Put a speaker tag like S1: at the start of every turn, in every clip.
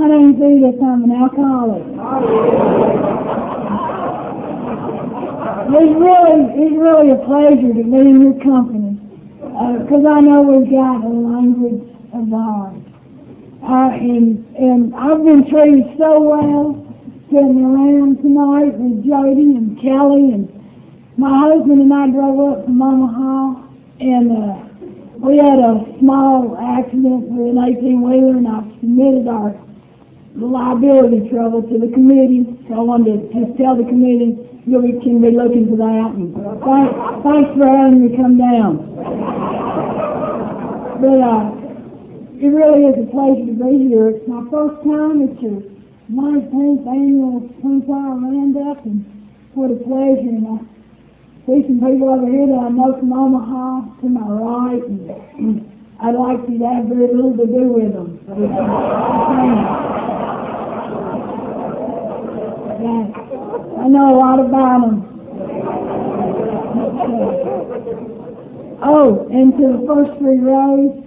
S1: My name's Edith. I'm an alcoholic. It's really, it's really a pleasure to be in your company because I know we've got a language of heart. Uh, and, and I've been treated so well sitting around tonight with Jody and Kelly and my husband and I drove up from Omaha and uh, we had a small accident with an 18-wheeler and I submitted our liability trouble to the committee. So I wanted to just tell the committee you we can be looking for that. And thanks, thanks for having me come down. But uh, it really is a pleasure to be here. It's my first time. It's your 19th annual Twin Flower Roundup, and what a pleasure. And I see some people over here that I know from Omaha to my right, and, I'd like to have very little to do with them. I know a lot about them. Oh, and to the first three rows,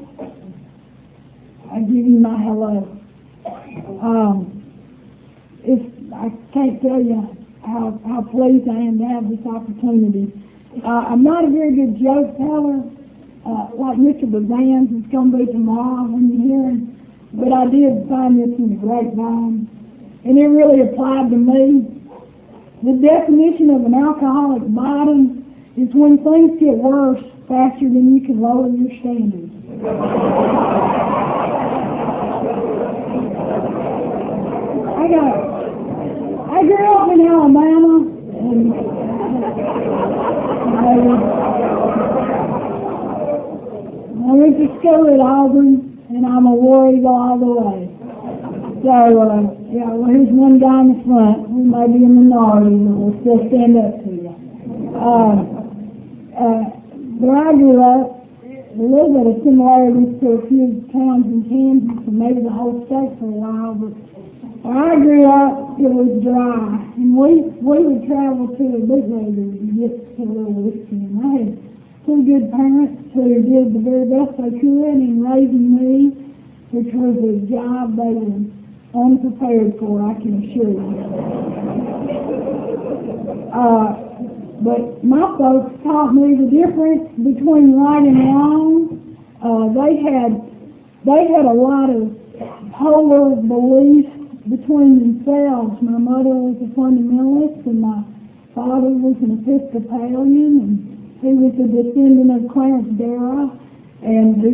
S1: I give you my hello. Um, it's, I can't tell you how, how pleased I am to have this opportunity. Uh, I'm not a very good joke teller, Uh, like Mr. Bazans is going to be tomorrow when you hear him, but I did find this in the grapevine, and it really applied to me. The definition of an alcoholic bottom is when things get worse faster than you can lower your standards. I got, I grew up in Alabama, and I, I went to school at Auburn, and I'm a war eagle all the way. So, uh, yeah, well, here's one guy in the front who may be a minority, but will still stand up to you. Um, uh, where I grew up, a little bit of similarities to a few towns in Kansas and maybe the whole state for a while, but where I grew up, it was dry, and we we would travel to the bootleggers and get a little whiskey. And I had two good parents who did the very best they could in raising me, which was a job they were unprepared for, I can assure you. Uh, but my folks taught me the difference between right and wrong. Uh, they had they had a lot of polar beliefs between themselves. My mother was a fundamentalist and my father was an Episcopalian and he was a descendant of Clarence Darrow and a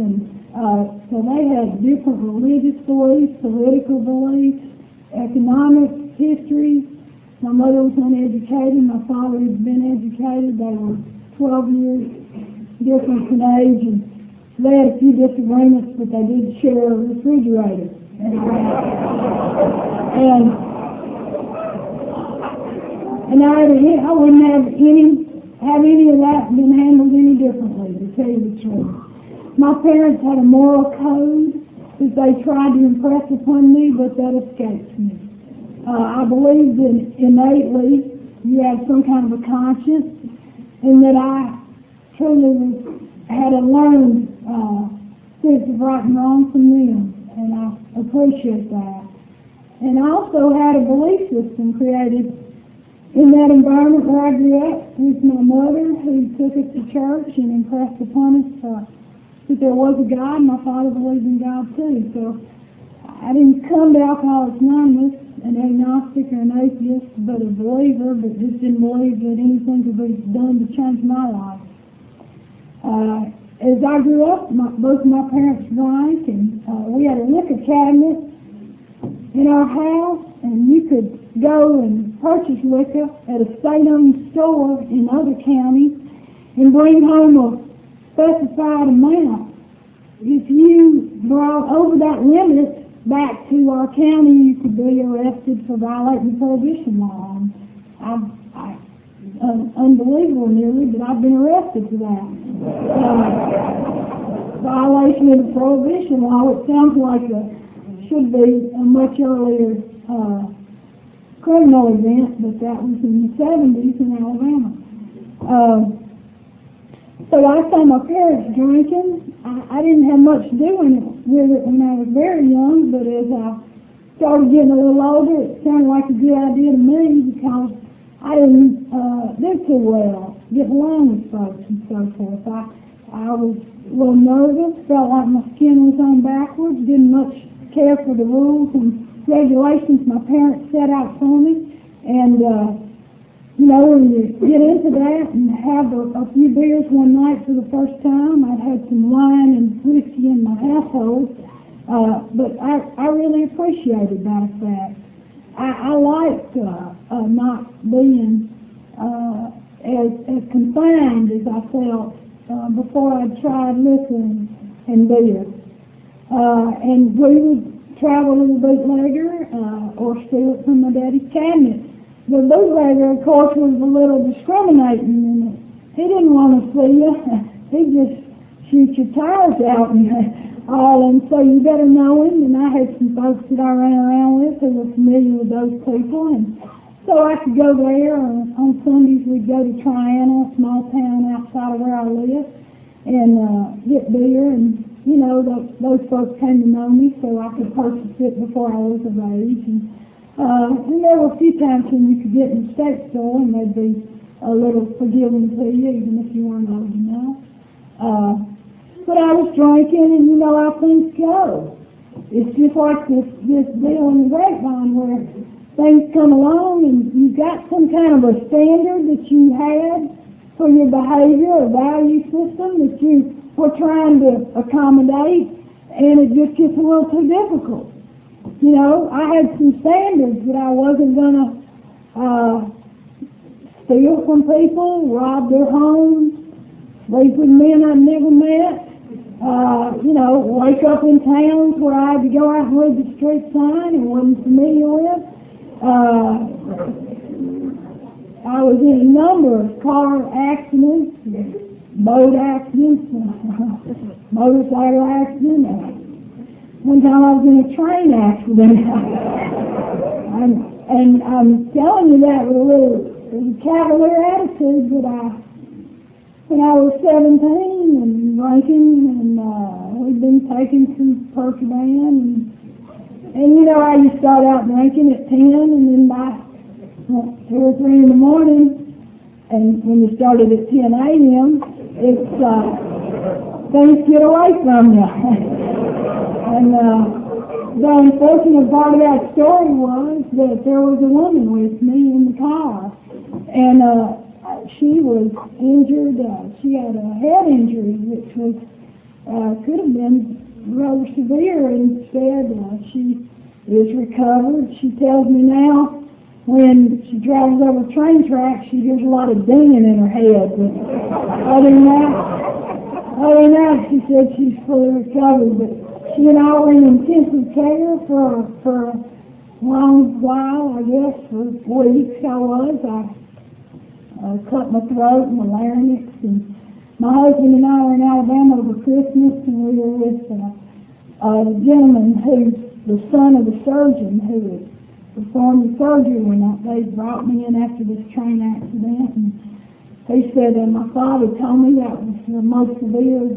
S1: and uh, so they had different religious beliefs, political beliefs, economic history. My mother was uneducated. My father had been educated. They were 12 years difference in age and they had a few disagreements, but they did share a refrigerator. And and I, I wouldn't have any have any of that been handled any differently, to tell you the truth. My parents had a moral code that they tried to impress upon me, but that escaped me. Uh, I believed that innately you have some kind of a conscience, and that I truly had a learned uh, sense of right and wrong from them, and I appreciate that. And I also had a belief system created in that environment where I grew up with my mother who took us to church and impressed upon us uh, that there was a God. My father believed in God too. So I didn't come to Alcoholics Anonymous an agnostic or an atheist, but a believer, but just didn't believe that anything could be done to change my life. Uh, as I grew up, my, both of my parents drank, and uh, we had a liquor cabinet in our house, and you could go and purchase liquor at a state-owned store in other counties and bring home a specified amount. If you brought over that limit back to our county, you could be arrested for violating prohibition law. Unbelievable nearly, but I've been arrested for that. Violation of the prohibition law, it sounds like a, should be a much earlier uh, criminal event, but that was in the 70s in Alabama. Uh, So I saw my parents drinking. I, didn't have much to do with it when I was very young, but as I started getting a little older, it sounded like a good idea to me because I didn't uh, do too well, get along with folks and so forth. I, I was a little nervous, felt like my skin was on backwards, didn't much care for the rules and regulations my parents set out for me. And uh, you know, when you get into that and have a, a few beers one night for the first time, I'd had some wine and whiskey in my household, uh, but I, I really appreciated that fact. I, I liked uh, uh, not being uh, as, as confined as I felt uh, before I tried liquor and beer. Uh, and we would travel in a bootlegger uh, or steal it from my daddy's cabinet the bootlegger, of course, was a little discriminating, and he didn't want to see you. he just shoot your tires out and all, and so you better know him. And I had some folks that I ran around with who were familiar with those people, and so I could go there. On Sundays, we'd go to Triana, a small town outside of where I live, and uh, get beer. And you know, those, those folks came to know me, so I could purchase it before I was of age. And, uh, and there were a few times when you could get in the state store and they'd be a little forgiving to you, even if you weren't old enough. Uh, but I was drinking, and you know how things go. It's just like this, this deal in the grapevine where things come along and you've got some kind of a standard that you had for your behavior or value system that you were trying to accommodate, and it just gets a little too difficult you know, I had some standards that I wasn't to uh, steal from people, rob their homes, sleep with men I'd never met, uh, you know, wake up in towns where I had to go out and read the street sign and wasn't familiar with. Uh, I was in a number of car accidents, boat accidents, motorcycle accidents, one time I was in a train accident. and, and I'm telling you that with a little cavalier attitude, but I, when I was 17 and drinking, and uh, we'd been taking some Percodan, and, and you know how you start out drinking at 10, and then by well, 2 or 3 in the morning, and when you started at 10 a.m., it's, uh, things get away from you. And uh, the unfortunate part of that story was that there was a woman with me in the car, and uh, she was injured. Uh, she had a head injury, which was uh, could have been rather severe. Instead, uh, she is recovered. She tells me now when she travels over train tracks, she hears a lot of dinging in her head. But other than that, other than that, she said she's fully recovered. But you know, in intensive care for for a long while, I guess, for weeks I was. I uh, cut my throat and my larynx, and my husband and I were in Alabama over Christmas, and we were with uh, a gentleman who's the son of the surgeon who had performed the surgery when they brought me in after this train accident. And he said that my father told me that was the most severe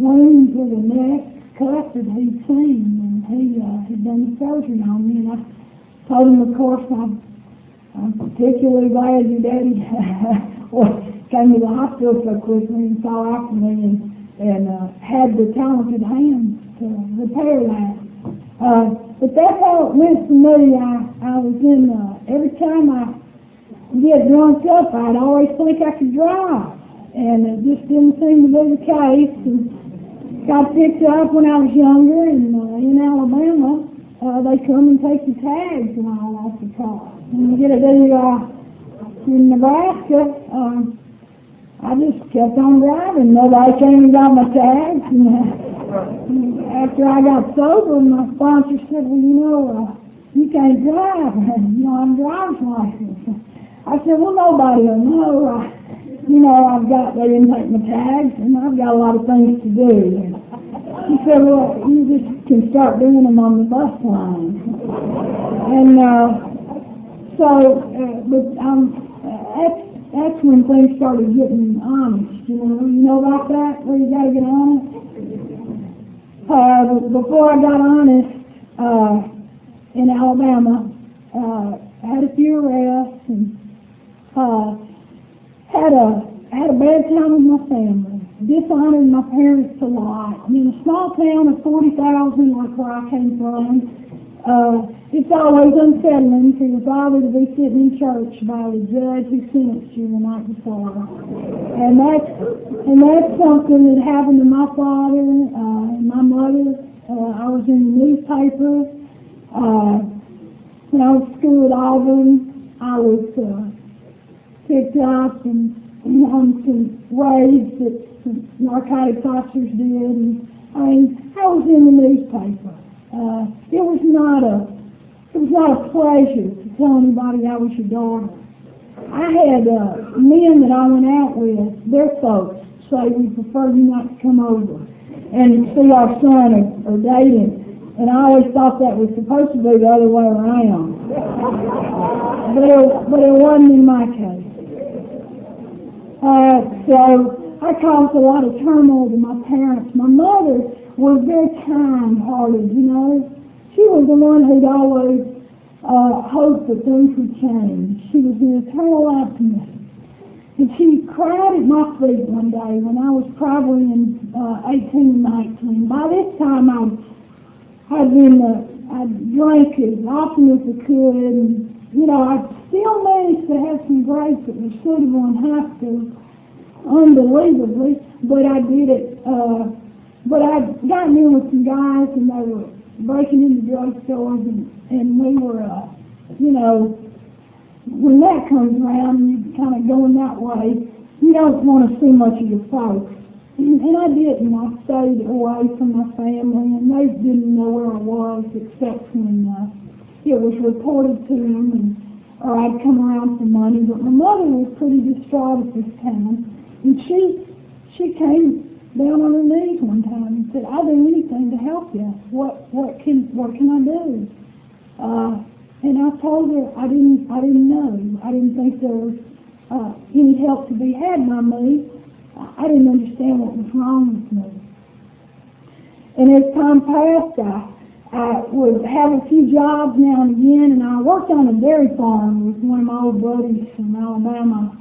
S1: wound to the neck cut that he'd seen, and he uh, had done the surgery on me, and I told him, of course, I'm, I'm particularly glad your daddy came to the hospital so quickly and saw after me and, and uh, had the talented hands to repair that. Uh, but that's how it went for me. I, I was in, uh, every time I get drunk up, I'd always think I could drive. And it just didn't seem to be the case. And, got picked up when I was younger, and uh, in Alabama, uh, they come and take the tags and all off the car. When you get it uh, in Nebraska, um, I just kept on driving. Nobody came and got my tags. And, uh, after I got sober, my sponsor said, well, you know, uh, you can't drive. you know, I'm driver's license. I said, well, nobody will know. I, you know, I've got, they didn't take my tags, and I've got a lot of things to do. He said, well, you just can start doing them on the bus line. And uh, so, uh, but um, that's that's when things started getting honest, you know. You know about that, where you gotta get honest? Uh, before I got honest, uh, in Alabama, uh, had a few arrests and, uh, had a, had a bad time with my family. Dishonored my parents a lot. I mean, a small town of 40,000 like where I came from, uh, it's always unsettling for your father to be sitting in church by the judge who sentenced you the night before. And that's, and that's something that happened to my father, uh, my mother. Uh, I was in the newspaper. Uh, when I was at school at Auburn, I was, uh, picked up and, and on some raids that some narcotics officers did. And, I mean, I was in the newspaper. Uh, it was not a, it was not a pleasure to tell anybody I was your daughter. I had uh, men that I went out with, their folks, say we prefer you not to come over and see our son or, or dating. And I always thought that was supposed to be the other way around. but, it, but it wasn't in my case. Uh, so I caused a lot of turmoil to my parents. My mother was very kind-hearted, you know. She was the one who'd always uh, hoped that things would change. She was an eternal optimist. And she cried at my feet one day when I was probably in uh, 18 19. By this time, I had been, uh, I drank as often as I could, and, you know, I still managed to have some grapes that were suitable in high school, unbelievably, but I did it, uh, but I'd gotten in with some guys and they were breaking into drugstores and, and we were, uh, you know, when that comes around, you're kind of going that way, you don't want to see much of your folks. And, and I didn't. I stayed away from my family, and they didn't know where I was except when uh, it was reported to them, and, or I'd come around for money. But my mother was pretty distraught at this time, and she she came down on her knees one time and said, "I'll do anything to help you. What what can what can I do?" Uh, and I told her I didn't I didn't know. I didn't think there was uh, any help to be had by me. I didn't understand what was wrong with me. And as time passed, I, I would have a few jobs now and again, and I worked on a dairy farm with one of my old buddies from Alabama.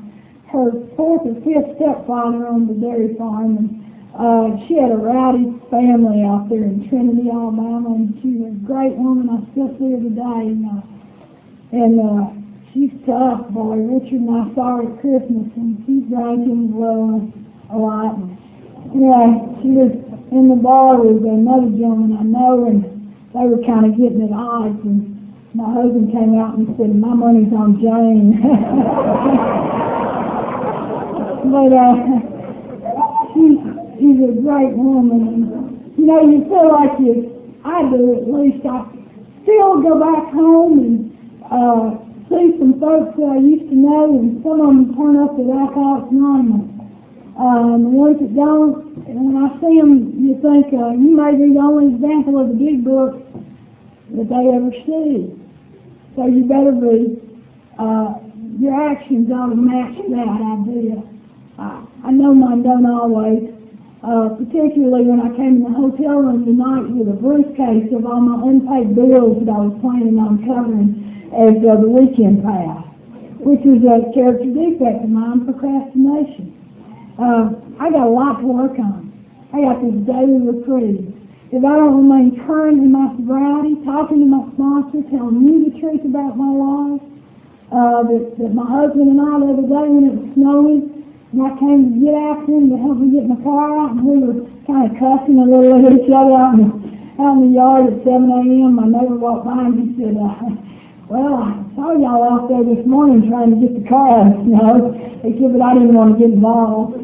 S1: Her fourth or fifth stepfather owned the dairy farm, and uh, she had a rowdy family out there in Trinity, Alabama, and she was a great woman. I still see her today. And, uh, and uh, she's tough, boy. Richard and I saw her at Christmas, and she's drinking low a lot. And, anyway, she was in the bar with another gentleman I know, and they were kind of getting at odds. And my husband came out and said, "My money's on Jane." but uh, she's a great woman, you know, you feel like you, I do at least. I still go back home and uh, see some folks that I used to know, and some of them turn up at Alcoholics Anonymous. Um, the ones that don't, and when I see them, you think uh, you may be the only example of the big book that they ever see. So you better be, uh, your actions ought to match that idea. I, I know mine don't always, uh, particularly when I came in the hotel room tonight with a briefcase of all my unpaid bills that I was planning on covering as uh, the weekend pass, which is a character defect of mine, procrastination. Uh, I got a lot to work on. I got this daily reprieve. If I don't remain current in my sobriety, talking to my sponsor, telling you the truth about my life, uh, that, that my husband and I the other day when it was snowing, and I came to get after him to help me get my car out, and we were kind of cussing a little at each other out in, out in the yard at 7 a.m. My neighbor walked by and he said, uh, well, I saw y'all out there this morning trying to get the car out the snow. He said, but I didn't want to get involved.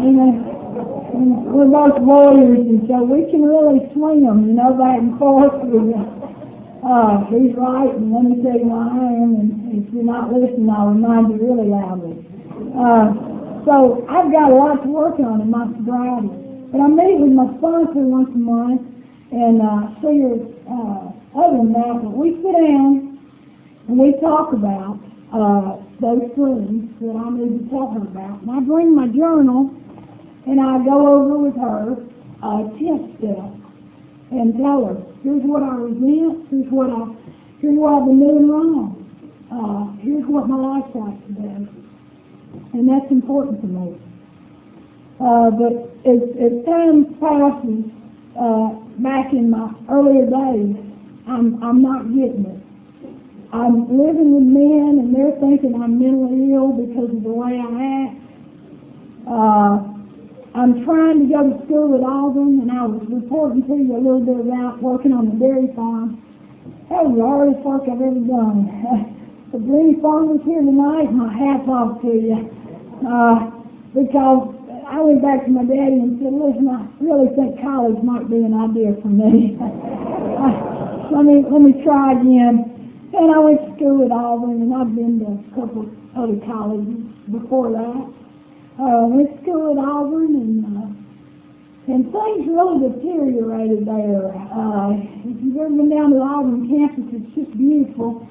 S1: you know, we're both lawyers, and so we can really swing them, you know, back and forth. Uh, he's right, and let me tell you why I am, and if you're not listening, I'll remind you really loudly. Uh, so I've got a lot to work on in my sobriety. But I meet with my sponsor once a month, and uh, see her uh, other than that, but we sit down and we talk about uh, those dreams that I need to tell her about. And I bring my journal and I go over with her uh, 10 steps and tell her, here's what I resent, here's what I, here's what I've been doing wrong, uh, here's what my life's like today. And that's important to me. Uh, but as, as time passes, uh, back in my earlier days, I'm, I'm not getting it. I'm living with men and they're thinking I'm mentally ill because of the way I act. Uh, I'm trying to go to school with Auburn and I was reporting to you a little bit about working on the dairy farm. That was the hardest work I've ever done. if any farmers here tonight, my hat's off to you. Uh, because I went back to my daddy and said, listen, I really think college might be an idea for me. let me let me try again. And I went to school at Auburn, and I've been to a couple other colleges before that. Uh, went to at Auburn, and uh, and things really deteriorated there. Uh, if you've ever been down to Auburn campus, it's just beautiful.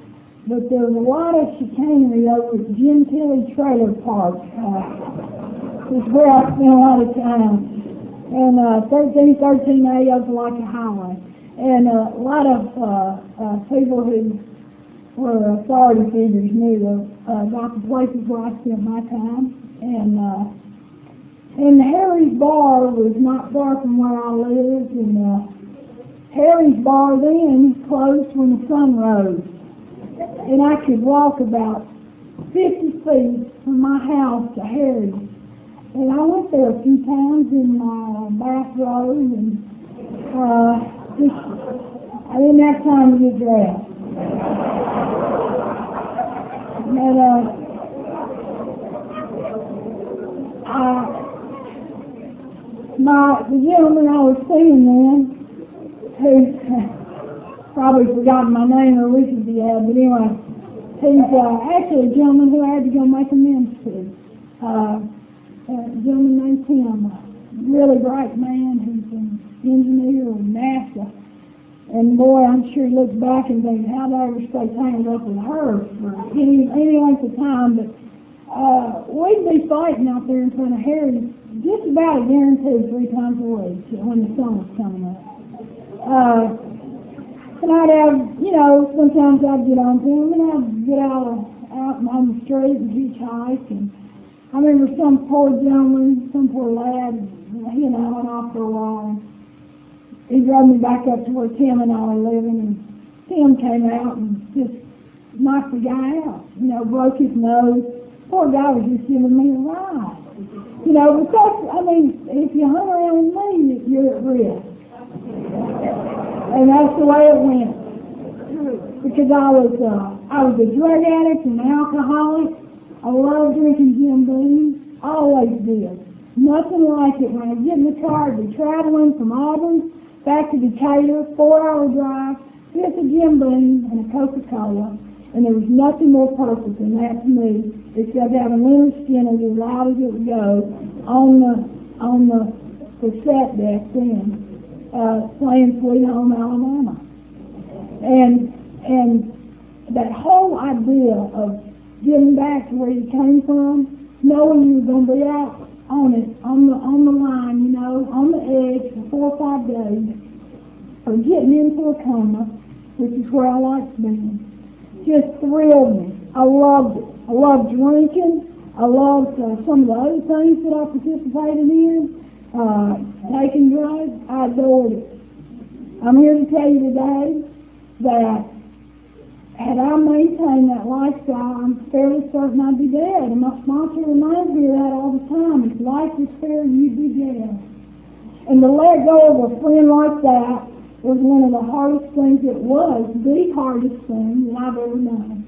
S1: But there's a lot of chicanery over at Jim Tilley Trailer Park. Uh, is where I spent a lot of time. And uh, 1313A is like a highway. And uh, a lot of uh, uh, people who were authority figures knew uh, about the places where I spent my time. And uh, and Harry's Bar was not far from where I lived. And uh, Harry's Bar then closed when the sun rose. And I could walk about 50 feet from my house to Harry's. And I went there a few times in my bathrobe and uh, just, I didn't have time to get dressed. But uh, I, my, the gentleman I was seeing then, who probably forgotten my name or wishes he had, but anyway, he's uh, actually a gentleman who I had to go make amends to. Uh, a gentleman named Tim, a really bright man who's an engineer with NASA. And boy, I'm sure he looks back and thinks, how did I ever stay tangled up with her for any, any length of time? But uh, we'd be fighting out there in front of Harry just about a guaranteed three times a week when the sun was coming up. Uh, and I'd have, you know, sometimes I'd get on to him and I'd get out, out on the street and hitchhike and I remember some poor gentleman, some poor lad, he and I went off for a while. He drove me back up to where Tim and I were living, and Tim came out and just knocked the guy out. You know, broke his nose. Guy was just giving me a ride. You know, that's, I mean, if you hung around me, you're at risk. And that's the way it went. Because I was, uh, I was a drug addict and an alcoholic. I love drinking Jim Beam. Always did. Nothing like it. When I get in the car, I'd be traveling from Auburn back to Decatur, four-hour drive, just a Jim Beam and a Coca-Cola. And there was nothing more perfect than that to me, except having Lynyrd Skynyrd as loud as it would go on the on the cassette deck then, uh, playing Sweet Home Alabama. And and that whole idea of getting back to where you came from, knowing you were going to be out on it, on the on the line, you know, on the edge for four or five days, or getting into a coma, which is where I like being, just thrilled me. I loved it. I loved drinking. I loved uh, some of the other things that I participated in. Uh, taking drugs, I adored it. I'm here to tell you today that had I maintained that lifestyle, I'm fairly certain I'd be dead. And my sponsor reminds me of that all the time. If life was fair, you'd be dead. And to let go of a friend like that was one of the hardest things. It was the hardest thing that I've ever done.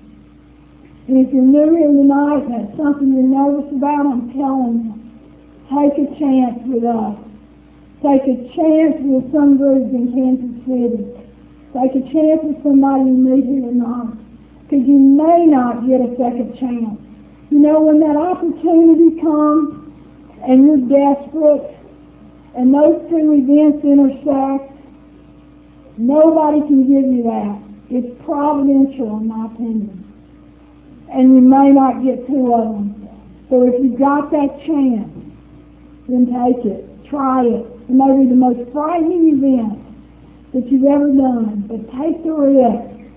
S1: And if you're new here tonight and that's something you're nervous about, I'm telling you, take a chance with us. Take a chance with some groups in Kansas City. Take a chance with somebody you meet here tonight. Because you may not get a second chance. You know, when that opportunity comes and you're desperate and those two events intersect, nobody can give you that. It's providential in my opinion. and you may not get two of them. So if you've got that chance, then take it. Try it. It may be the most frightening event that you've ever done, but take the risk.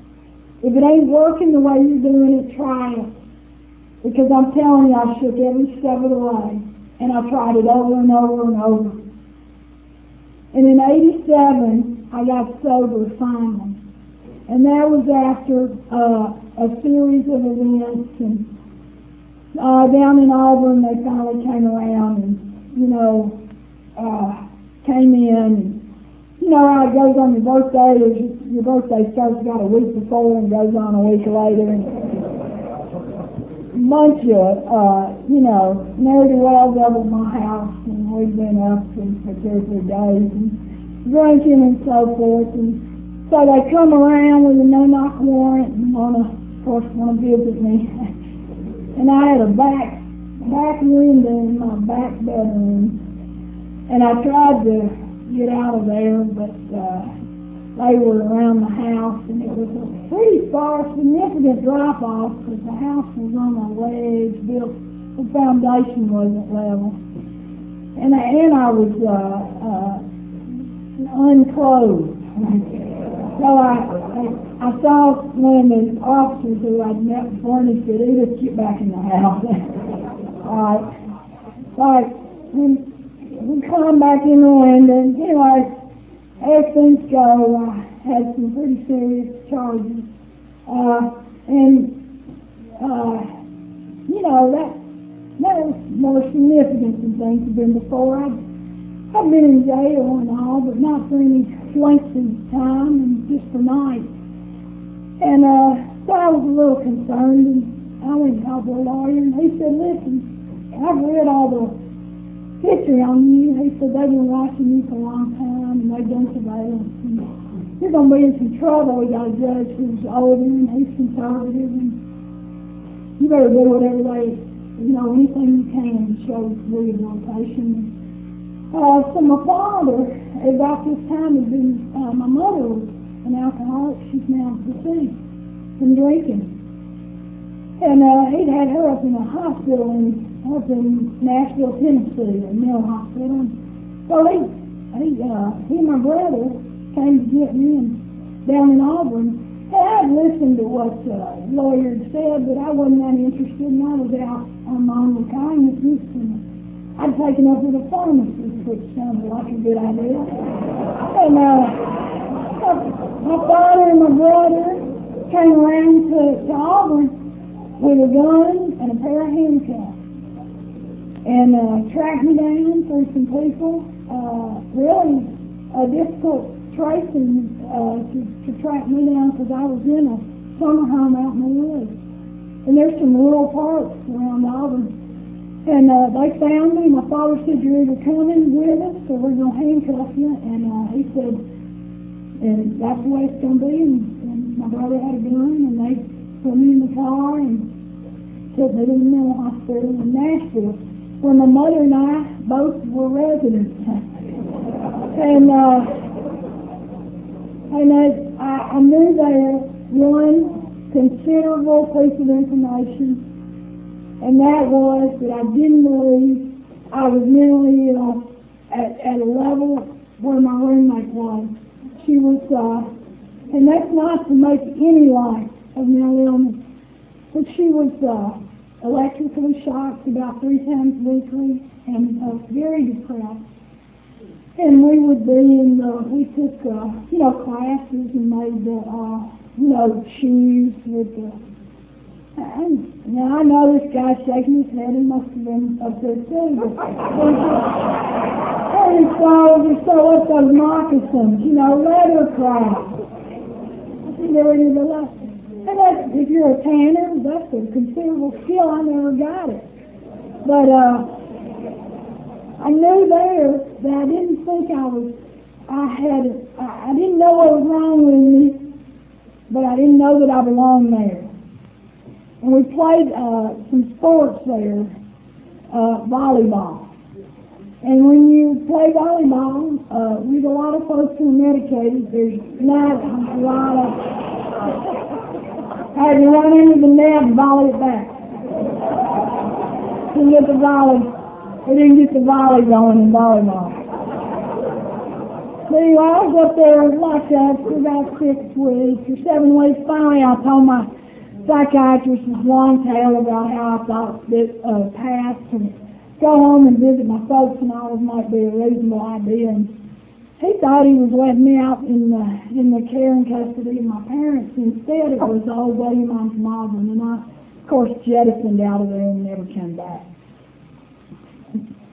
S1: If it ain't working the way you're doing it, try it. Because I'm telling you, I shook every step of the way, and I tried it over and over and over. And in 87, I got sober finally. And that was after uh, a series of events. And uh, down in Auburn, they finally came around and, you know, uh, came in. And, you know how it goes on your birthday. Is your birthday starts about a week before and goes on a week later. And, bunch of, uh, you know, ne'er-do-wells up at my house, and we've been up for two or three days, and drinking and so forth, and so they come around with a no-knock warrant and want to, of course, want to visit me. and I had a back, back window in my back bedroom, and I tried to get out of there, but uh, they were around the house, and it was a pretty far, significant drop-off because the house was on a ledge, built, the foundation wasn't level. And, and I was uh, unclothed. so I, I, I saw one of the officers who I'd met before, and he said, Edith, get back in the house. Right. Like, we, we come back in the window, and anyway, as things go, I had some pretty serious charges. Uh, and, uh, you know, that, that was more significant than things have been before. I've, I've been in jail and all, but not for any lengthy time and just for nights. And uh, so I was a little concerned, and I went and talked to a lawyer, and he said, listen, I've read all the history on you. He said they've been watching you for a long time and they've done surveillance. And you're going to be in some trouble. We got a judge who's older and he's conservative and you better do whatever they, you know, anything you can to show rehabilitation. Uh, so my father, about this time, had been, uh, my mother was an alcoholic. She's now deceased from drinking. And uh, he'd had her up in a hospital in up in Nashville, Tennessee, at Mill Hospital. So he, he, uh, he and my brother came to get me and down in Auburn. And I'd listened to what uh, lawyer said, but I wasn't that interested, and I was out on my own kindness. I'd taken up with a pharmacist, which sounded like a good idea. And uh, my father and my brother came around to, to Auburn with a gun and a pair of handcuffs and uh, tracked me down through some people. Uh, really a difficult tracing uh, to, to track me down because I was in a summer home out in the woods. And there's some rural parks around Auburn. And uh, they found me. My father said, you're either coming with us or we're going to handcuff you. And uh, he said, and that's the way it's going to be. And, and my brother had a gun and they put me in the car and took me to the mental hospital in Nashville where my mother and I both were residents. and uh, and I, I, I knew there one considerable piece of information, and that was that I didn't believe I was mentally ill at, at a level where my roommate was. She was, uh, and that's not to make any light of mental illness, but she was uh, electrically shocked about three times weekly and uh, very depressed. And we would be in the, we took, uh, you know, classes and made the, uh, you know, shoes with the, and now I know this guy's shaking his head. He must have been up there too. And so we sew up those moccasins, you know, leather craft. I think they were in the left. And that's, if you're a tanner, that's a considerable skill. I never got it. But uh, I knew there that I didn't think I was, I had, I, I didn't know what was wrong with me, but I didn't know that I belonged there. And we played uh, some sports there, uh, volleyball. And when you play volleyball, uh, with a lot of folks who are medicated, there's not a lot of had to run into the net and volley it back. Didn't get the volley. We didn't get the volley going in volleyball. But anyway, I was up there like that for about six weeks or seven weeks. Finally, I told my psychiatrist long tale about how I thought that uh, past and go home and visit my folks and all might be a reasonable idea. And he thought he was letting me out in the in the care and custody of my parents. Instead, it was old buddy of mine from Auburn, and I, of course, jettisoned out of there and never came back.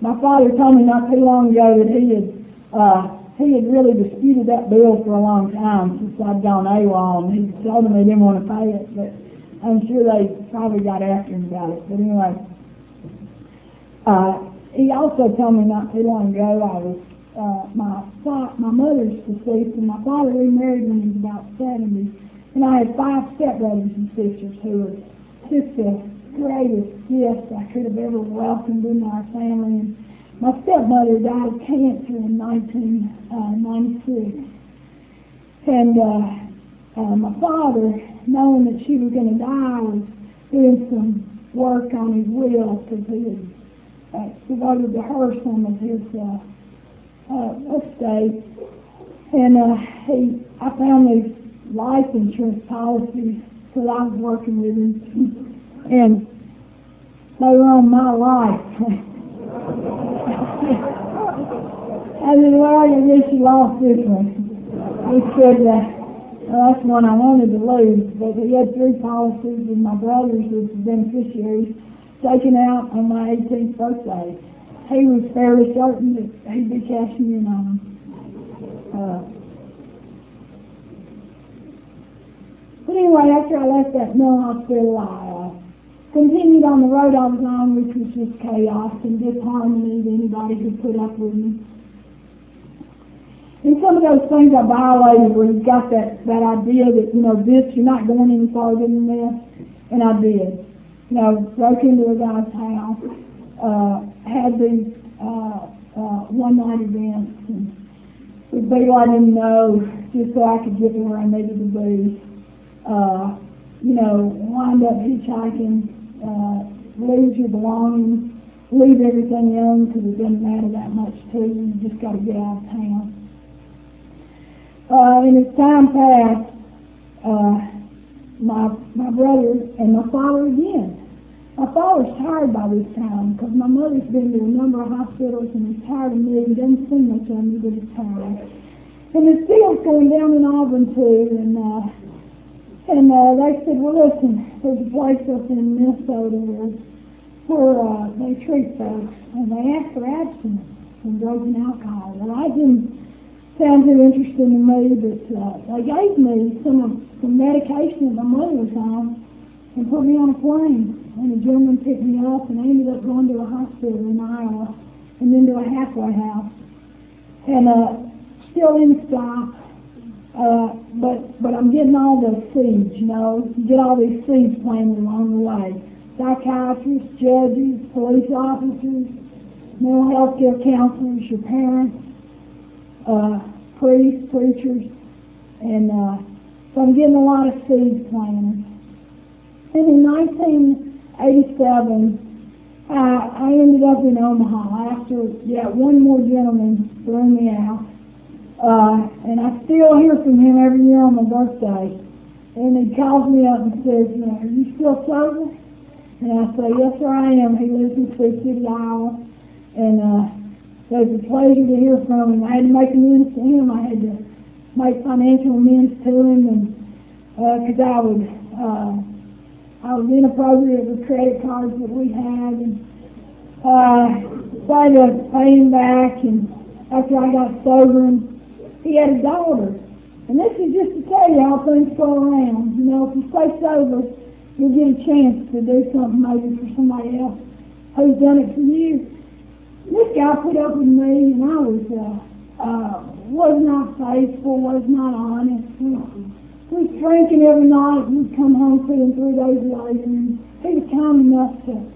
S1: My father told me not too long ago that he had uh, he had really disputed that bill for a long time since I'd gone AWOL, and he told them they didn't want to pay it, but I'm sure they probably got after him about it. But anyway, uh, he also told me not too long ago I was uh, my fa- my mother's deceased, and my father remarried when he was about 70, and I had five stepbrothers and sisters who were just the greatest gift I could have ever welcomed into our family. And my stepmother died of cancer in 1996, and uh, uh, my father, knowing that she was going to die, was doing some work on his will because he had uh, devoted to her some of his uh, uh, estate. And uh, he, I found these life insurance policies that I was working with him, and they were on my life. I said, well, I guess you lost this one. He said, uh, that's one I wanted to lose, but he had three policies and my brothers the beneficiaries taken out on my 18th birthday. He was fairly certain that he'd be cashing in on them. Uh, but anyway, after I left that mill hospital, I uh, continued on the road I was on, which was just chaos and disharmony to anybody who put up with me. And some of those things I violated where you got that, that idea that, you know, this, you're not going any farther than this. And I did. You know, broke into a guy's house, uh, had these uh, uh, one-night events, and with people I didn't know, just so I could get to where I needed to be. Uh, you know, wind up hitchhiking, uh, lose your belongings, leave everything own because it doesn't matter that much to you. You just got to get out of town. Uh, and as time passed, uh, my my brother and my father again. My father's tired by this time because my mother's been to a number of hospitals and he's tired of me. He doesn't see much of me, but he's tired. And the steel's going down in Auburn too, and uh, and uh, they said, well, listen, there's a place up in Minnesota where where uh, they treat folks, and they ask for abstinence from drugs and alcohol. Well, I didn't sounded interesting to me, but uh, they gave me some some medication that my mother was on and put me on a plane. And a gentleman picked me up, and I ended up going to a hospital in Iowa and then to a halfway house. And uh, still in stock, uh, but but I'm getting all the seeds, you know, you get all these seeds planted along the way. Psychiatrists, judges, police officers, mental health care counselors, your parents, uh, priests, preachers, and uh, so I'm getting a lot of seed planted. And in 1987, uh, I ended up in Omaha after, yeah, one more gentleman threw me out. Uh, and I still hear from him every year on my birthday. And he calls me up and says, you know, are you still sober? And I say, yes, sir, I am. He lives in Sioux City, Iowa. And uh, so it was a pleasure to hear from him. I had to make amends to him. I had to make financial amends to him, and because uh, I was uh, I was inappropriate with credit cards that we had, and uh, tried to pay him back. And after I got sober, and he had a daughter. And this is just to tell you how things go around. You know, if you stay sober, you'll get a chance to do something maybe for somebody else who's done it for you this guy put up with me, and I was uh, uh, was not faithful, was not honest. We was drinking every night. We'd come home feeling three days later. And he was kind enough to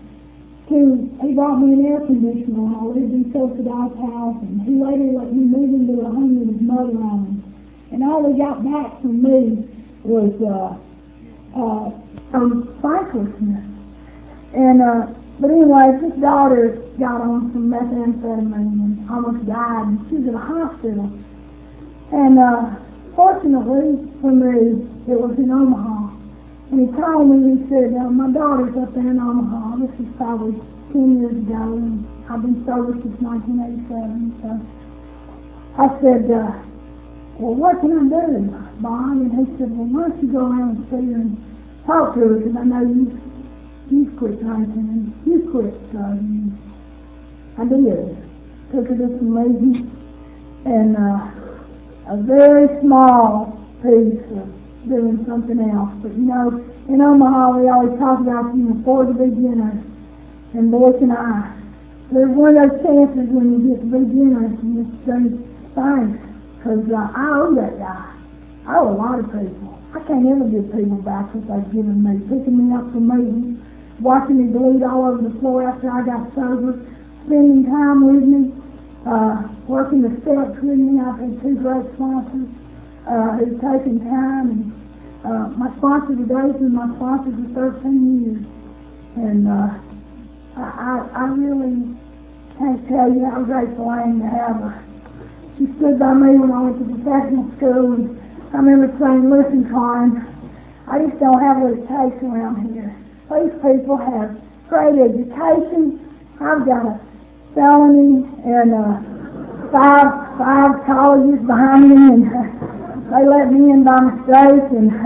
S1: to he brought me an air conditioner I lived in Sophie's house, and he later let me move into a home with his mother on. And all he got back from me was uh, uh, of thanklessness. And, uh, but anyway, his daughter got on some methamphetamine and almost died, and she was in a hospital. And uh, fortunately for me, it was in Omaha. And he called me and he said, uh, my daughter's up there in Omaha. This is probably 10 years ago, and I've been sober since 1987. So I said, uh, well, what can I do, Bob? And he said, well, why don't you go around and see her and talk to her, because I know you, you quit drugging. I. Took to some meetings, and uh, a very small piece of doing something else. But you know, in Omaha we always talk about you know, for the beginners. And boy can I. There's one of those chances when you get to be and just say thanks. Because uh, I owe that guy. I owe a lot of people. I can't ever give people back what they've given me. Picking me up from meetings, watching me bleed all over the floor after I got sober, spending time with me, uh, working the steps with me. I've had two great sponsors uh, who've taken time. And, uh, my sponsor today's been my sponsor for 13 years. And uh, I, I, really can't tell you how grateful I am to have her. She stood by me when I went to professional school. And I remember saying, listen, Klein, I just don't have what it takes around here. These people have great education. I've got a felony and uh, five five colleges behind me, and uh, they let me in by mistake, and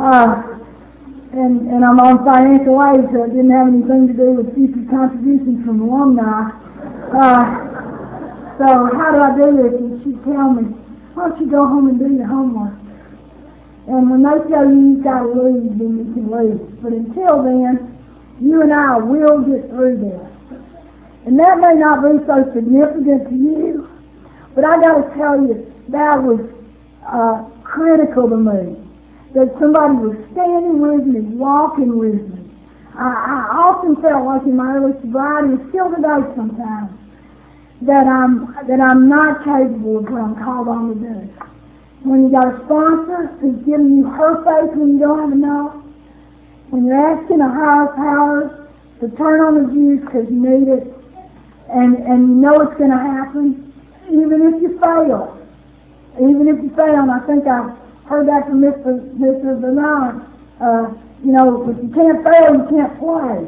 S1: uh, and and I'm on financial aid, so it didn't have anything to do with future contributions from alumni. Uh, so how do I do this? And she'd tell me, why don't you go home and do your homework? And when they tell you you've got to leave, then you can leave. But until then, you and I will get through this. And that may not be so significant to you, but I got to tell you, that was uh, critical to me. That somebody was standing with me, walking with me. I, I often felt like in my early sobriety, and still today sometimes, that I'm that I'm not capable of what I'm called on to do. When you got a sponsor who's giving you her faith when you don't have enough, when you're asking a higher power to turn on the juice because you need it, and and you know it's going to happen, even if you fail, even if you fail. And I think I heard that from Mr. Mr. Bernard. Uh, you know, if you can't fail, you can't play.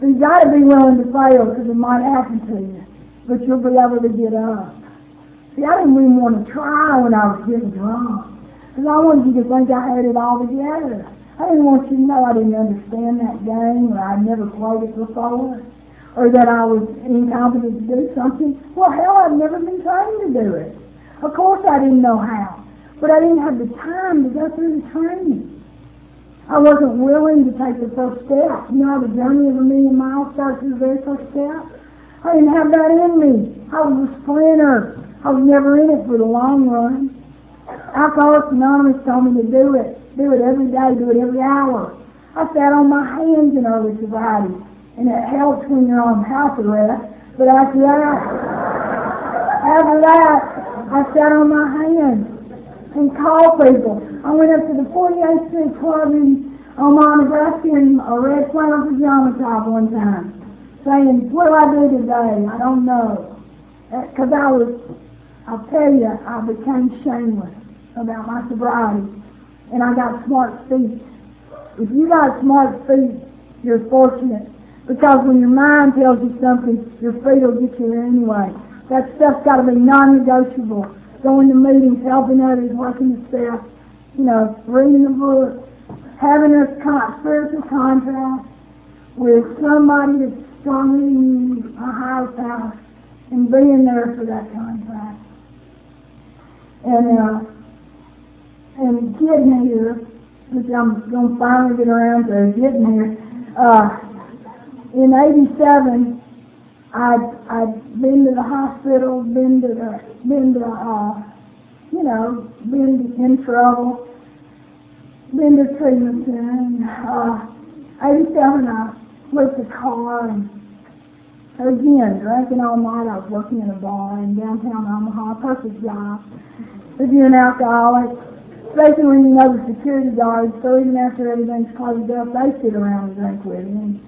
S1: So you got to be willing to fail because it might happen to you, but you'll be able to get up. See, I didn't even want to try when I was getting drunk because I wanted you to think I had it all together. I didn't want you to know I didn't understand that game or I'd never played it before or that I was incompetent to do something. Well, hell, I've never been trained to do it. Of course I didn't know how, but I didn't have the time to go through the training. I wasn't willing to take the first step. You know, the journey of a million miles starts with the very first step. I didn't have that in me. I was a sprinter. I was never in it for the long run. Alcoholics Anonymous told me to do it. Do it every day. Do it every hour. I sat on my hands in early sobriety and it helps when you're on house arrest. But after that, after that, I sat on my hands and called people. I went up to the 48th Street Club in Omaha, Nebraska in a red flannel pajama top one time, saying, what do I do today? I don't know. Uh, because I was, I'll tell you, I became shameless about my sobriety. And I got smart feet. If you got smart feet, you're fortunate because when your mind tells you something, your feet will get you there anyway. That stuff's got to be non-negotiable. Going to meetings, helping others, working the staff, you know, reading the book, having a con- spiritual contract with somebody that's than you, a higher power, and being there for that contract. And, uh, and getting here, which I'm going to finally get around to getting here, uh, in 87, I'd, I'd been to the hospital, been to the, been to, uh, you know, been in trouble, been to treatment center, and, uh, 87, I flipped the car and again, drinking all night. I was working in a bar in downtown Omaha, a perfect job. To be an alcoholic, Especially when you know the security guards, so even after everything's closed up, they sit around and drink with you and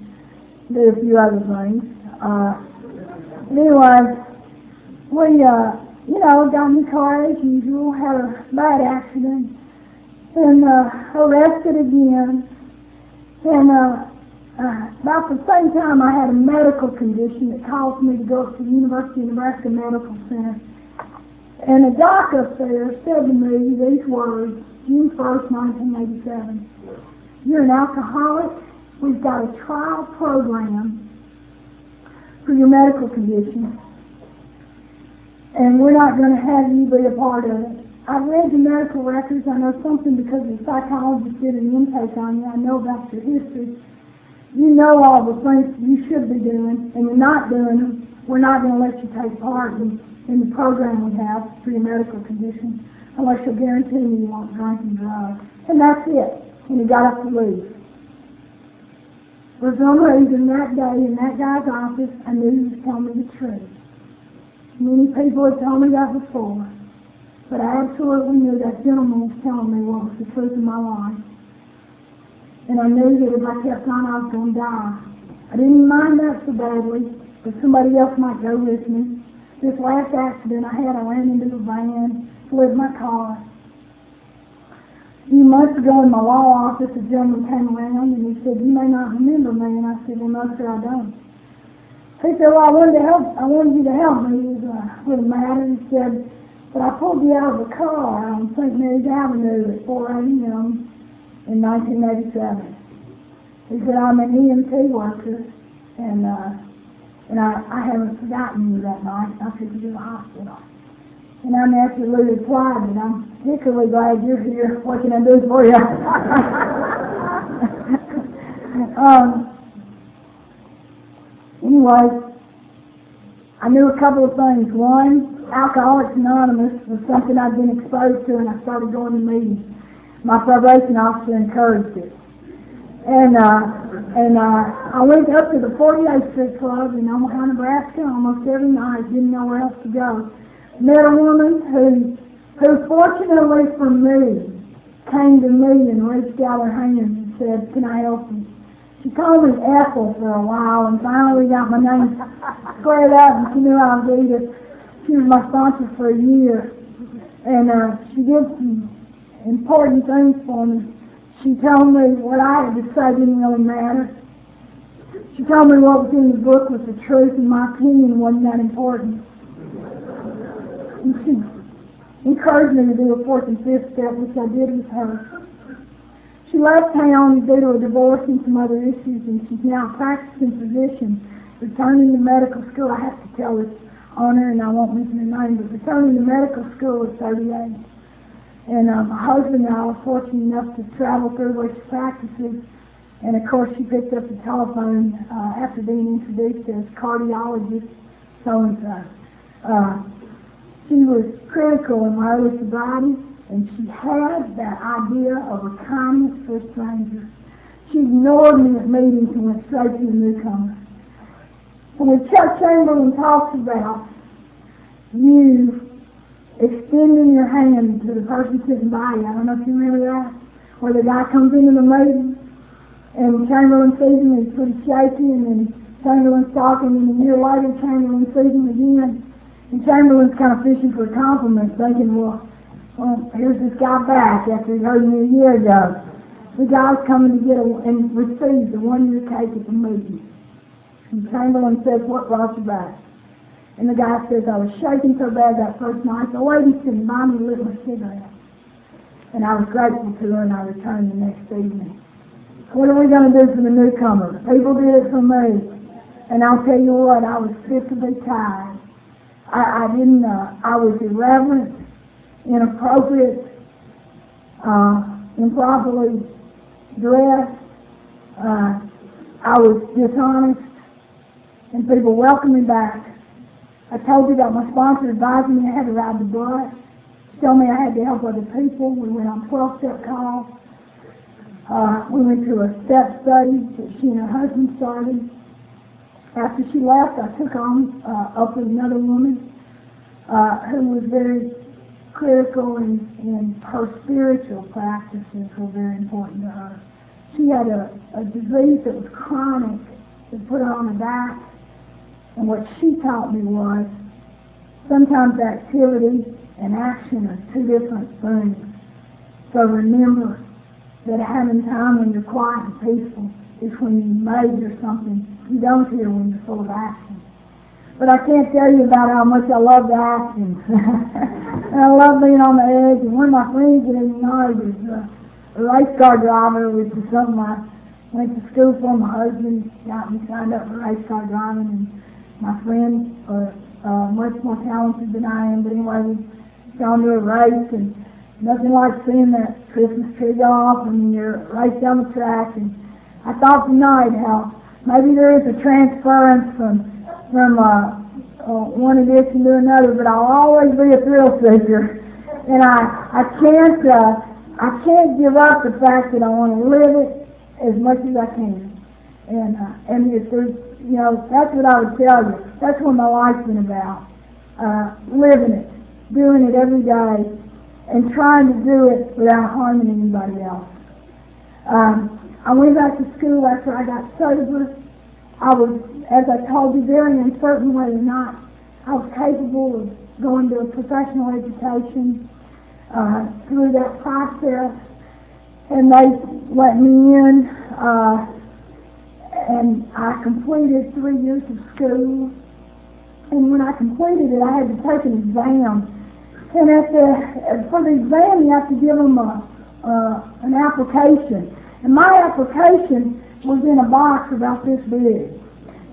S1: do a few other things. Uh, anyway, we, uh, you know, got in the car as usual, had a bad accident, and uh, arrested again. And uh, uh, about the same time, I had a medical condition that caused me to go to the University of Nebraska Medical Center. And the doc up there said to me these words, June 1st, 1987, you're an alcoholic. We've got a trial program for your medical condition and we're not going to have you be a part of it. I've read the medical records. I know something because the psychologist did an intake on you. I know about your history. You know all the things you should be doing, and you're not doing them. We're not going to let you take part in, in the program we have for your medical condition unless you'll guarantee me you won't drink and drive. And that's it. And he got up to leave. For some reason that day in that guy's office, I knew he was telling me the truth. Many people had told me that before, but I absolutely knew that gentleman was telling me what was the truth of my life. And I knew that if I kept on, I was going to die. I didn't mind that so badly, but somebody else might go with me. This last accident I had, I ran into a van, slid my car. A few months ago in my law office, a gentleman came around and he said, you may not remember me. And I said, well, no, sir, I don't. He said, well, I wanted to help, I wanted you to help me with, uh, with a matter. He said, but I pulled you out of a car on St. Mary's Avenue at 4 a.m. in 1987. He said, I'm an EMT worker, and uh, and I, I haven't forgotten you that night. I took you to the hospital. And I naturally replied that I'm particularly glad you're here. What can I do for you? um, Anyway, I knew a couple of things. One, Alcoholics Anonymous was something I'd been exposed to, and I started going to meetings. My probation officer encouraged it. And uh, and uh, I went up to the 48th Street Club in Omaha, Nebraska almost every night. Didn't know where else to go. Met a woman who, who fortunately for me, came to me and reached out her hand and said, can I help you? She called me Ethel for a while, and finally got my name squared up, and she knew I was Edith. She was my sponsor for a year, and uh, she did some important things for me. She told me what I had to say didn't really matter. She told me what was in the book was the truth, and my opinion wasn't that important. And she encouraged me to do a fourth and fifth step, which I did with her. She left town due to a divorce and some other issues, and she's now a practicing physician, returning to medical school. I have to tell this on her, and I won't mention her name, but returning to medical school at 38. And uh, my husband and I were fortunate enough to travel through where practices. And of course, she picked up the telephone uh, after being introduced as cardiologist so-and-so. Uh, she was critical in my early sobriety and she had that idea of a kindness for strangers. She ignored me at meetings and went straight to the newcomer. And when Chuck Chamberlain talks about you extending your hand to the person sitting by you, I don't know if you remember that, where the guy comes into the meeting and Chamberlain sees him and he's pretty shaky and then Chamberlain's talking and a year later Chamberlain sees him again and Chamberlain's kind of fishing for a compliment thinking, well, well, here's this guy back after he heard me a year ago. The guy's coming to get a, and receives a one-year cake at the meeting. And Chamberlain says, what brought you back? And the guy says, I was shaking so bad that first night, the lady by me lit my cigarette. And I was grateful to her, and I returned the next evening. What are we going to do for the newcomer? People did it for me. And I'll tell you what, I was physically tired. I, I didn't, uh, I was irreverent inappropriate, uh, improperly dressed. Uh, I was dishonest, and people welcomed me back. I told you about my sponsor advising me I had to ride the bus, told me I had to help other people. We went on 12-step calls. Uh, we went to a step study that she and her husband started. After she left, I took on uh, up with another woman uh, who was very critical and, and her spiritual practices were very important to her. She had a, a disease that was chronic that put her on her back. And what she taught me was sometimes activity and action are two different things. So remember that having time when you're quiet and peaceful is when you major something you don't hear when you're full of action. But I can't tell you about how much I love the action. and I love being on the edge. And one of my friends in the United is a race car driver, which is something I went to school for. My husband got me signed up for race car driving, and my friends are uh, much more talented than I am. But anyway, we've gone to a race, and nothing like seeing that Christmas tree go off when you're right down the track. And I thought tonight how maybe there is a transference from from uh, uh, one addiction to another, but I'll always be a thrill seeker, and I I can't uh, I can't give up the fact that I want to live it as much as I can, and uh, and if there's you know that's what I would tell you. That's what my life's been about, uh, living it, doing it every day, and trying to do it without harming anybody else. Um, I went back to school after I got sober. I was as I told you, very uncertain whether or not I was capable of going to a professional education uh, through that process. And they let me in, uh, and I completed three years of school. And when I completed it, I had to take an exam. And at the, for the exam, you have to give them a, uh, an application. And my application was in a box about this big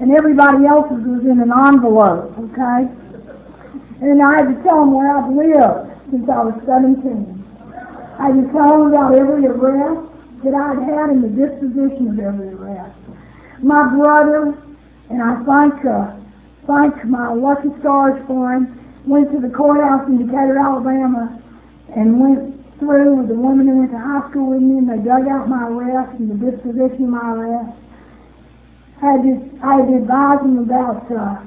S1: and everybody else's was in an envelope, okay? And I had to tell them where I've lived since I was 17. I had to tell them about every arrest that I'd had and the disposition of every arrest. My brother, and I thank, uh, thank my lucky stars for him, went to the courthouse in Decatur, Alabama, and went through with the woman who went to high school with me, and they dug out my arrest and the disposition of my arrest had to, I had to advise them about uh,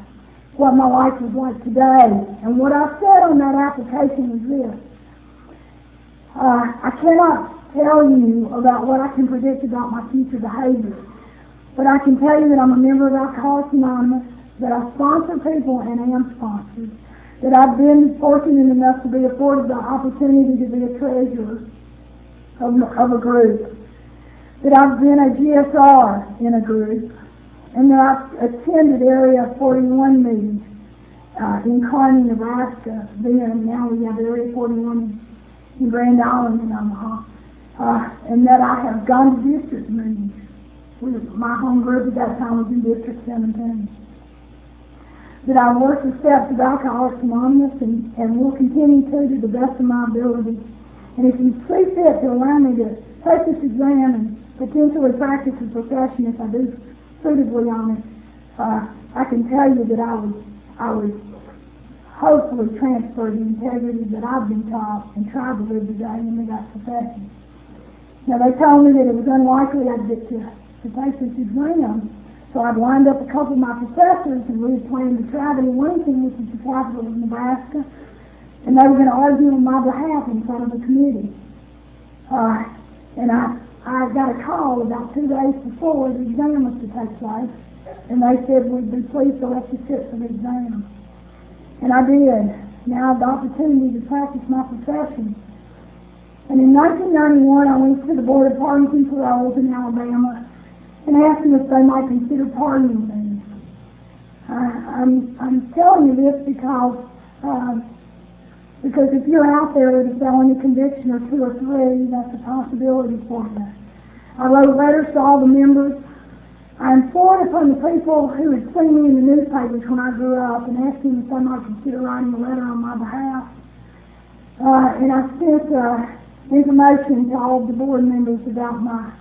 S1: what my life was like today. And what I said on that application was this. Uh, I cannot tell you about what I can predict about my future behavior, but I can tell you that I'm a member of Alcoholics Anonymous, that I sponsor people and am sponsored, that I've been fortunate enough to be afforded the opportunity to be a treasurer of, of a group, that I've been a GSR in a group, and then I've attended Area 41 meetings uh, in Kearney, Nebraska. Then now we have Area 41 in Grand Island in Omaha. Uh, and that I have gone to district meetings. My home group at that time was in District 17. That I worked the steps of Alcoholics Anonymous and, and will continue to to the best of my ability. And if you see fit to allow me to take this exam and potentially practice a profession if I do suitably on it, uh, I can tell you that I would, I would hopefully transfer the integrity that I've been taught and try to live today into that profession. Now they told me that it was unlikely I'd get to, to take this exam, so I'd lined up a couple of my professors and we had planned to travel to Lincoln, which is the capital of Nebraska, and they were going to argue on my behalf in front of the committee. Uh, and I I got a call about two days before the exam was to take place, and they said we'd be pleased to let you sit for the exam. And I did. Now I have the opportunity to practice my profession. And in 1991, I went to the Board of Pardons and Paroles in Alabama and them if they might consider pardoning me. I, I'm, I'm telling you this because uh, because if you're out there with a felony conviction or two or three, that's a possibility for you. I wrote letters to all the members. I implored upon the people who had seen me in the newspapers when I grew up and asked them if they might consider writing a letter on my behalf. Uh, and I sent uh, information to all the board members about my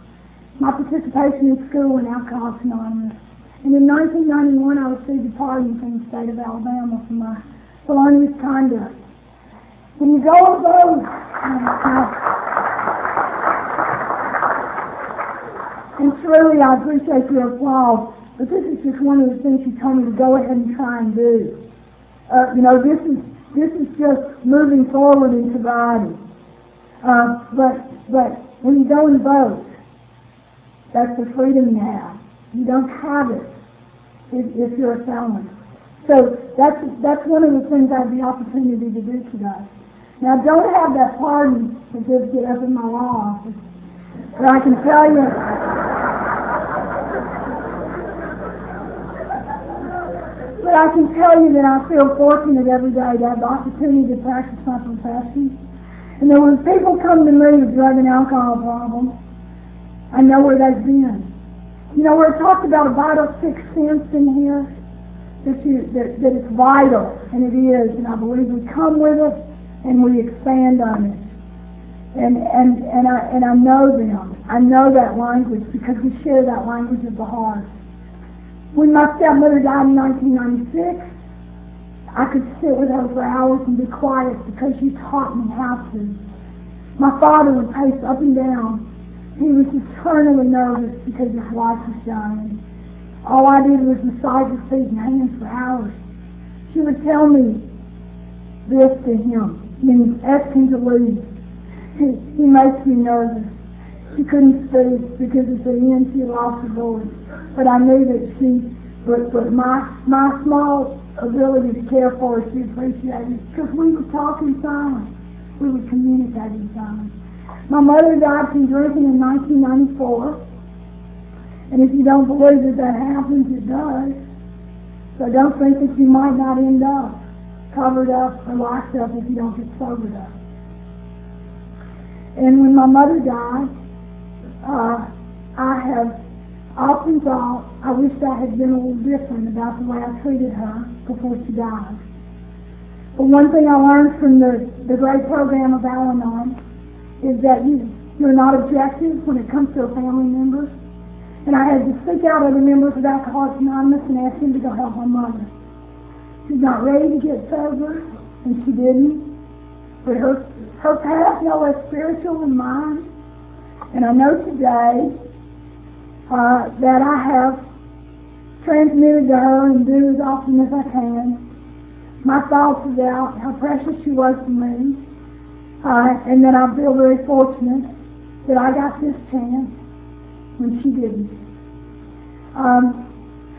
S1: my participation in school in Alcoholics Anonymous. And in 1991, I received a pardon from the state of Alabama for my felonious conduct. When you go to those, and truly I appreciate your applause, but this is just one of the things you told me to go ahead and try and do. Uh, you know, this is this is just moving forward in sobriety. Uh, but, but when you go and vote, that's the freedom you have. You don't have it if, if you're a felon. So that's, that's one of the things I have the opportunity to do today. Now, I don't have that pardon to just get up in my law office, but I can tell you, but I can tell you that I feel fortunate every day to have the opportunity to practice my profession. And then when people come to me with drug and alcohol problems, I know where they've been. You know, we're talked about a vital sixth sense in here, that, you, that, that it's vital, and it is, and I believe we come with it and we expand on it. And, and, and, I, and I know them. I know that language because we share that language of the heart. When my stepmother died in 1996, I could sit with her for hours and be quiet because she taught me how to. My father would pace up and down. He was eternally nervous because his wife was dying. All I did was massage his feet and hands for hours. She would tell me this to him, meaning ask him to leave. He, he makes me nervous. She couldn't speak because at the end she lost her voice. But I knew that she, but, but my, my small ability to care for her, she appreciated because we would talk in. We would communicate in. My mother died from drinking in 1994. And if you don't believe that that happens, it does. So don't think that you might not end up covered up or locked up if you don't get sobered up. And when my mother died, uh, I have often thought I wished I had been a little different about the way I treated her before she died. But one thing I learned from the, the great program of Al-Anon is that you, you're not objective when it comes to a family member. And I had to seek out other members of Alcoholics Anonymous and ask them to go help my mother. She's not ready to get sober, and she didn't. But her, her path no less spiritual than mine. And I know today uh, that I have transmitted to her and do as often as I can my thoughts about how precious she was to me, uh, and that I feel very fortunate that I got this chance when she didn't. Um,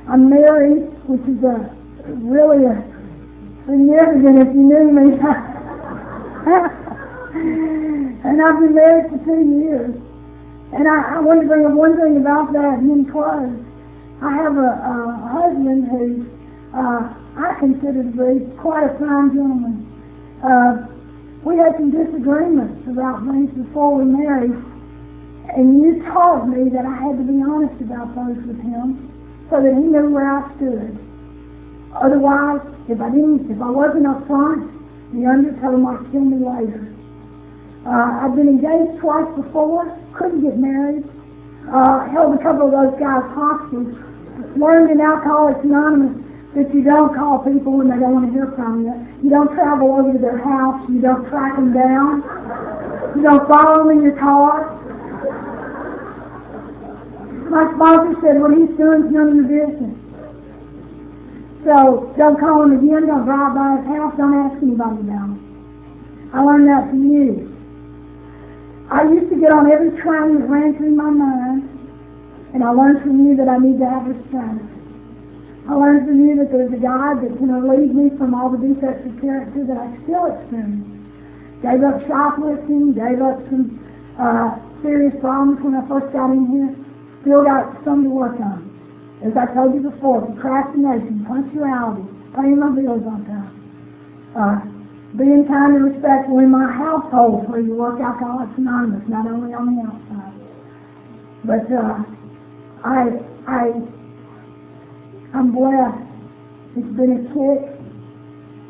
S1: I'm married, which is a really a significant if you knew me. and I've been married for two years. And I, I want to bring up one thing about that and then close. I have a, a husband who uh, I consider to be quite a fine gentleman. Uh, we had some disagreements about things before we married, and you taught me that I had to be honest about those with him so that he knew where I stood. Otherwise, if I didn't, if I wasn't up front, the undertow might kill me later. Uh, I've been engaged twice before, couldn't get married, uh, held a couple of those guys hostage, learned in Alcoholics Anonymous that you don't call people when they don't want to hear from you. You don't travel over to their house. You don't track them down. You don't follow them in your car. My sponsor said what he's doing is none of your business. So don't call him again. Don't drive by his house. Don't ask anybody about him. I learned that from you. I used to get on every train that ran through my mind, and I learned from you that I need to have restraint. I learned from you that there's a God that can relieve me from all the defects of character that I still experience. Gave up shoplifting, gave up some uh, serious problems when I first got in here. Still got some to work on. As I told you before, procrastination, punctuality, paying my bills on time. Uh, being kind and respectful in my household where you work Alcoholics Anonymous, not only on the outside. But uh, I, I I'm blessed. It's been a kick.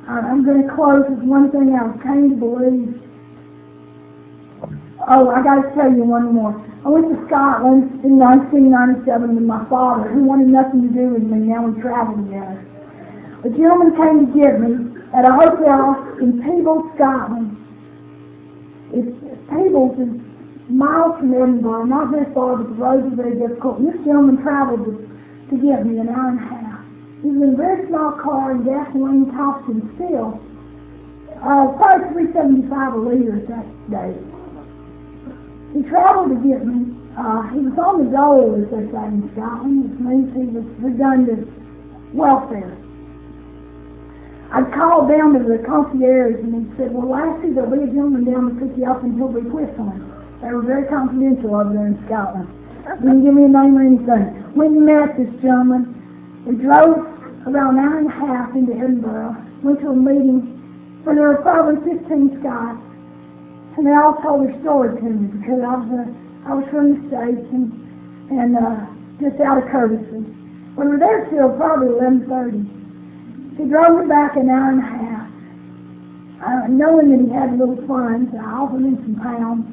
S1: I'm going to close with one thing I was came to believe. Oh, I got to tell you one more. I went to Scotland in 1997 with my father, who wanted nothing to do with me. Now we travel together. A gentleman came to get me at a hotel in Peebles, Scotland. It's, Peebles is miles from Edinburgh, not very far, but the roads are very difficult. And this gentleman traveled with to get me an hour and a half. He was in a very small car and gasoline him still uh, first 375 a liter that day. He traveled to get me. Uh, he was on the dole, as they say in Scotland, which means he was redundant welfare. I called down to the concierge and he said, well, Lassie, there'll be a gentleman down to pick you up and he'll be whistling. They were very confidential over there in Scotland. Didn't give me a name or anything. And met this gentleman. We drove about an hour and a half into Edinburgh, went to a meeting where there were probably 15 Scots. And they all told their story to me because I was, uh, I was from the States and, and uh, just out of courtesy. We were there till probably 11.30. He drove me back an hour and a half. Uh, knowing that he had a little funds, I offered him some pounds.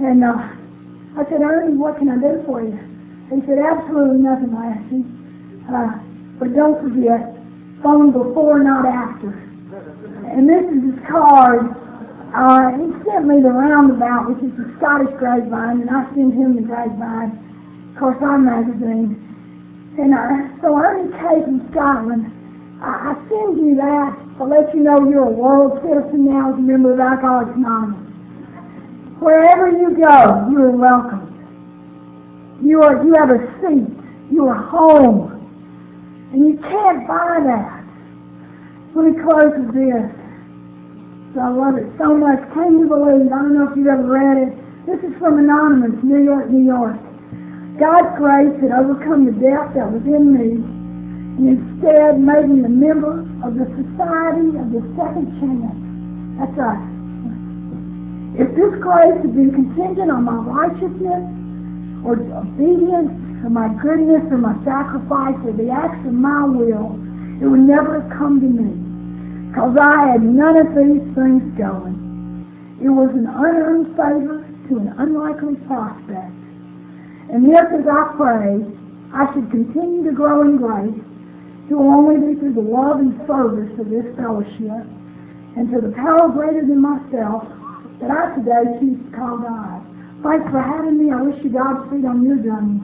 S1: And uh, I said, Ernie, what can I do for you? He said, absolutely nothing, Lassie. Uh, but don't forget, phone before, not after. And this is his card uh, he sent me the roundabout, which is the Scottish grapevine, and I sent him the grapevine, of course, our magazine. And uh, so in Cape in Scotland. I, I send you that to let you know you're a world citizen now as a member of Alcoholics Anonymous. Wherever you go, you are welcome. You are you have a seat. You are home. And you can't buy that. Let me close with this. I love it so much. Can you believe? I don't know if you've ever read it. This is from Anonymous, New York, New York. God's grace had overcome the death that was in me and instead made me a member of the Society of the Second Chance. That's us. If this grace had been contingent on my righteousness or obedience or my goodness or my sacrifice or the acts of my will, it would never have come to me because I had none of these things going. It was an unearned favor to an unlikely prospect. And yet as I pray, I should continue to grow in grace to only be through the love and service of this fellowship and to the power greater than myself that I today choose to call God. Thanks for having me. I wish you Godspeed on your journey.